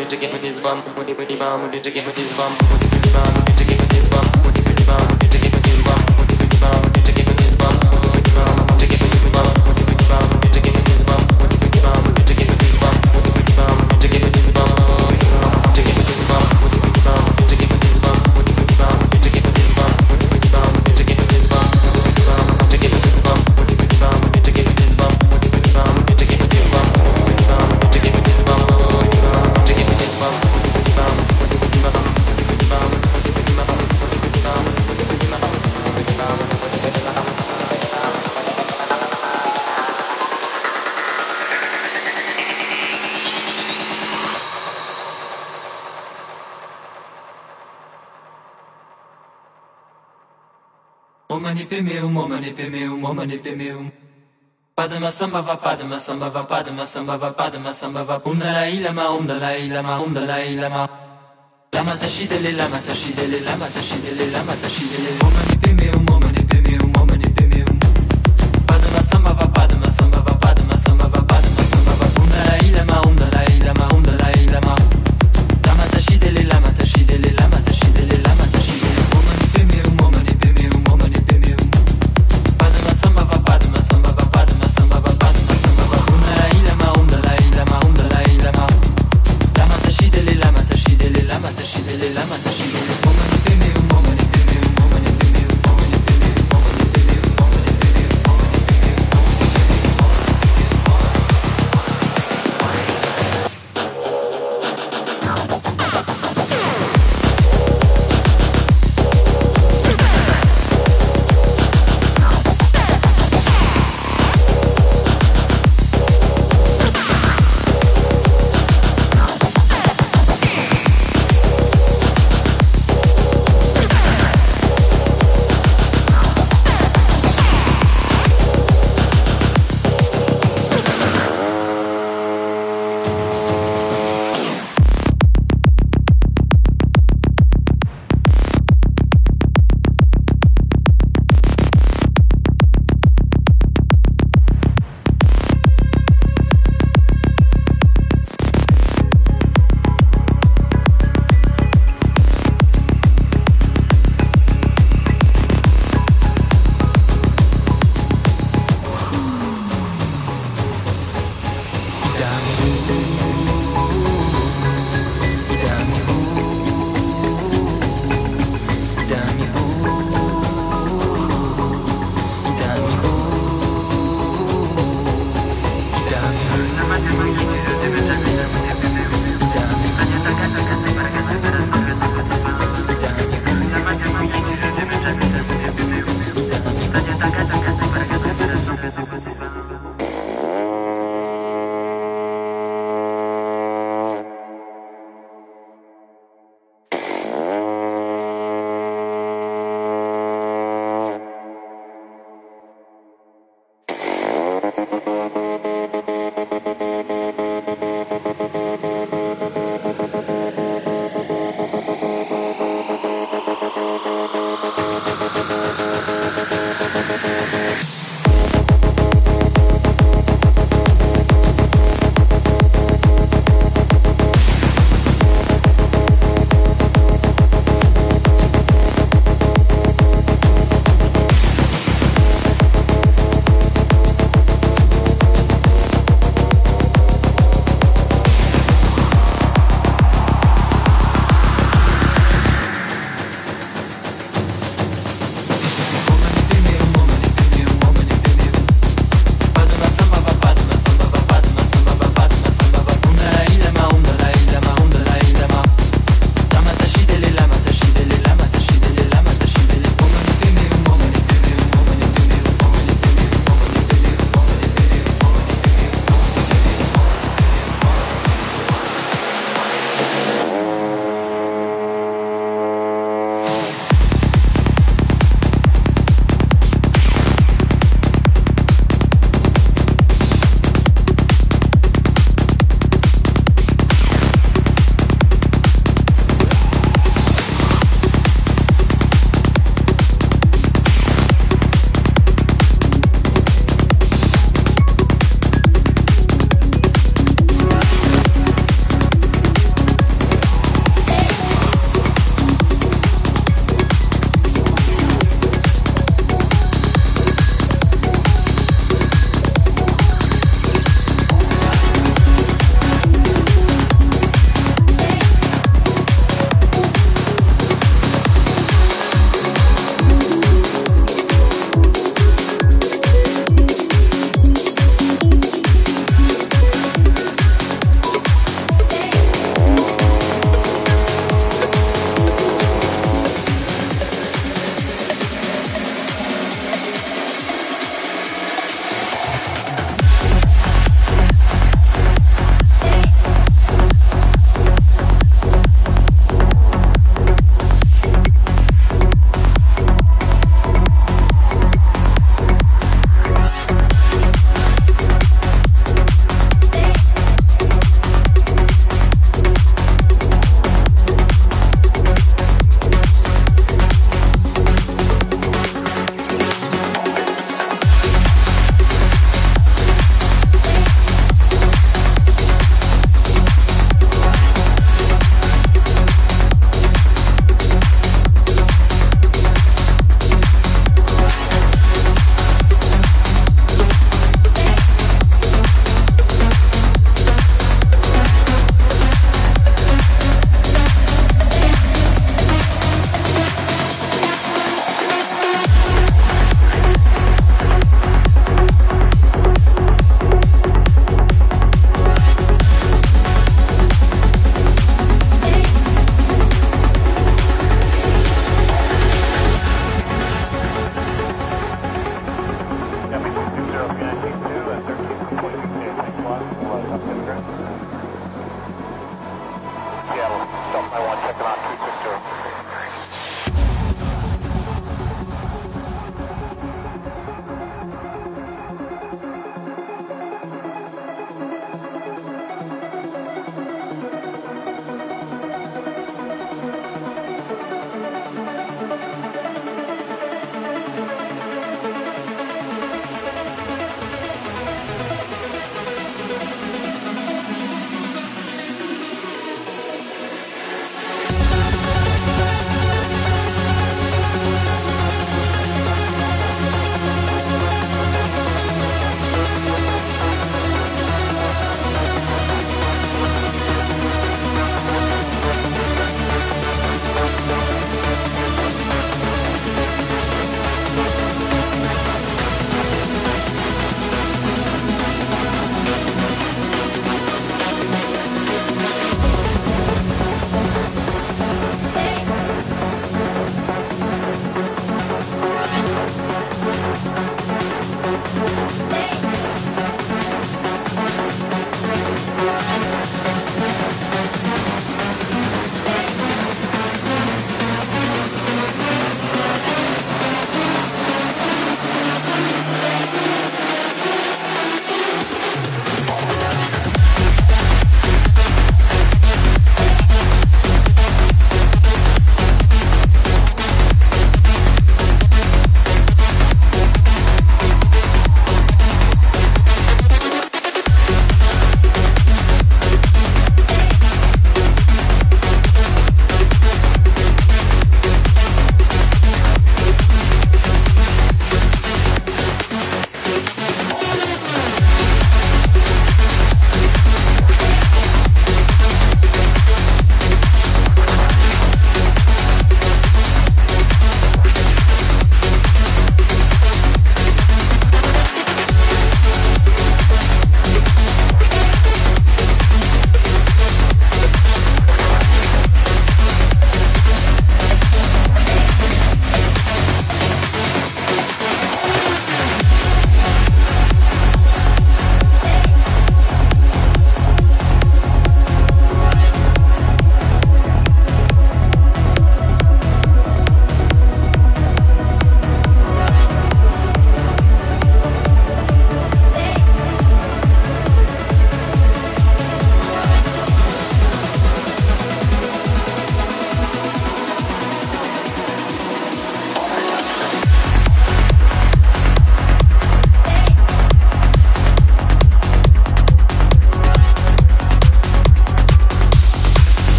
with his bum, with his bum, with his bum, with his bum. Omani pemeum, pemeum. Padma sambhava, padma sambhava, padma sambhava, padma sambhava. Om dalai lama, om dalai lama, om dalai lama. Lama tashidele, lama tashidele, lama tashidele, lama tashidele.